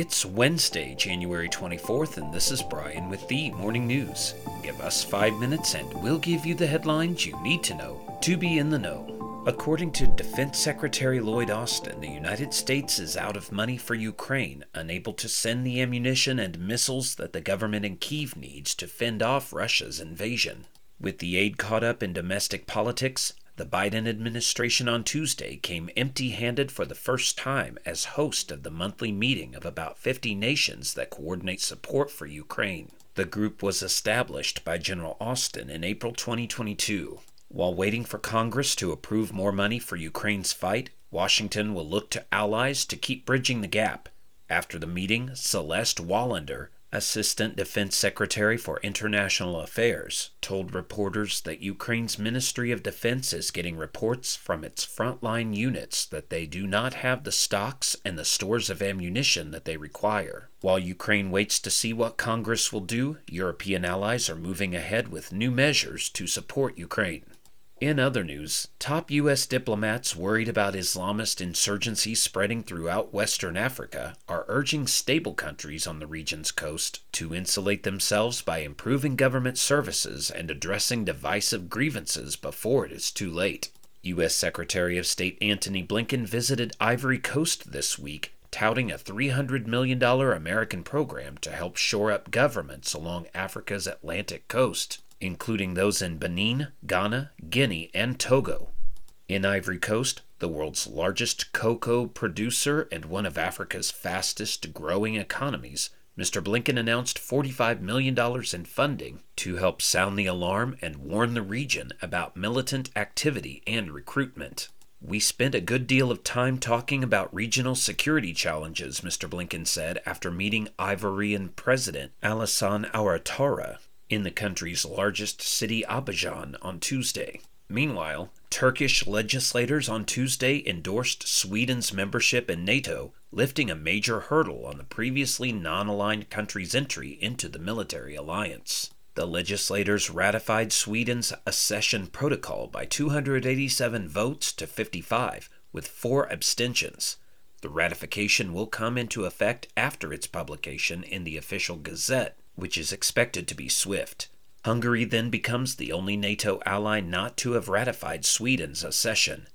It's Wednesday, January 24th, and this is Brian with the Morning News. Give us five minutes and we'll give you the headlines you need to know to be in the know. According to Defense Secretary Lloyd Austin, the United States is out of money for Ukraine, unable to send the ammunition and missiles that the government in Kiev needs to fend off Russia's invasion. With the aid caught up in domestic politics, the Biden administration on Tuesday came empty handed for the first time as host of the monthly meeting of about 50 nations that coordinate support for Ukraine. The group was established by General Austin in April 2022. While waiting for Congress to approve more money for Ukraine's fight, Washington will look to allies to keep bridging the gap. After the meeting, Celeste Wallander, Assistant Defense Secretary for International Affairs, told reporters that Ukraine's Ministry of Defense is getting reports from its frontline units that they do not have the stocks and the stores of ammunition that they require. While Ukraine waits to see what Congress will do, European allies are moving ahead with new measures to support Ukraine. In other news, top U.S. diplomats worried about Islamist insurgency spreading throughout Western Africa are urging stable countries on the region's coast to insulate themselves by improving government services and addressing divisive grievances before it is too late. U.S. Secretary of State Antony Blinken visited Ivory Coast this week, touting a $300 million American program to help shore up governments along Africa's Atlantic coast including those in Benin, Ghana, Guinea, and Togo. In Ivory Coast, the world's largest cocoa producer and one of Africa's fastest growing economies, Mr. Blinken announced $45 million in funding to help sound the alarm and warn the region about militant activity and recruitment. We spent a good deal of time talking about regional security challenges, Mr. Blinken said after meeting Ivorian President Alassane Ouattara in the country's largest city, Abidjan, on Tuesday. Meanwhile, Turkish legislators on Tuesday endorsed Sweden's membership in NATO, lifting a major hurdle on the previously non aligned country's entry into the military alliance. The legislators ratified Sweden's accession protocol by 287 votes to 55, with four abstentions. The ratification will come into effect after its publication in the official Gazette which is expected to be swift. Hungary then becomes the only NATO ally not to have ratified Sweden's accession.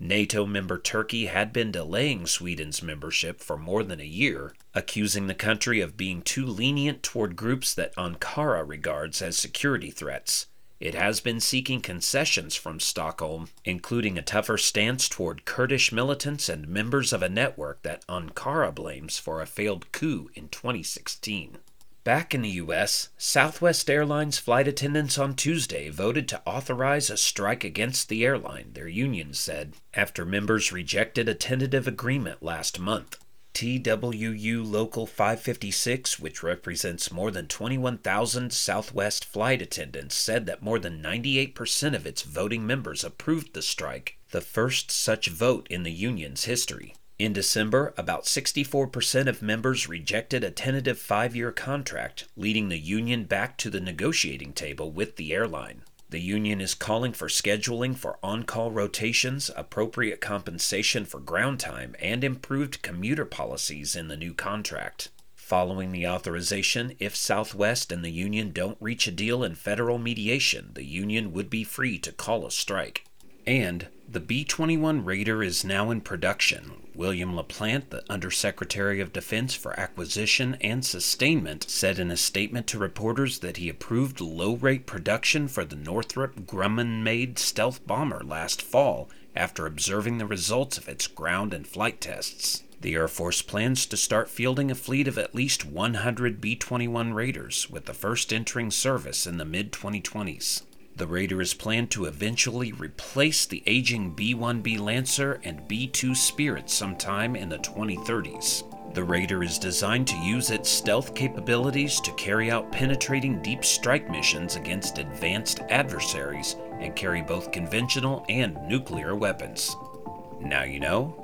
NATO member Turkey had been delaying Sweden's membership for more than a year, accusing the country of being too lenient toward groups that Ankara regards as security threats. It has been seeking concessions from Stockholm, including a tougher stance toward Kurdish militants and members of a network that Ankara blames for a failed coup in 2016. Back in the U.S., Southwest Airlines flight attendants on Tuesday voted to authorize a strike against the airline, their union said, after members rejected a tentative agreement last month. TWU Local 556, which represents more than 21,000 Southwest flight attendants, said that more than 98% of its voting members approved the strike, the first such vote in the union's history. In December, about 64% of members rejected a tentative five year contract, leading the union back to the negotiating table with the airline. The union is calling for scheduling for on call rotations, appropriate compensation for ground time, and improved commuter policies in the new contract. Following the authorization, if Southwest and the union don't reach a deal in federal mediation, the union would be free to call a strike. And the B 21 Raider is now in production. William LaPlante, the Undersecretary of Defense for Acquisition and Sustainment, said in a statement to reporters that he approved low rate production for the Northrop Grumman made stealth bomber last fall after observing the results of its ground and flight tests. The Air Force plans to start fielding a fleet of at least 100 B 21 Raiders, with the first entering service in the mid 2020s. The Raider is planned to eventually replace the aging B 1B Lancer and B 2 Spirit sometime in the 2030s. The Raider is designed to use its stealth capabilities to carry out penetrating deep strike missions against advanced adversaries and carry both conventional and nuclear weapons. Now you know,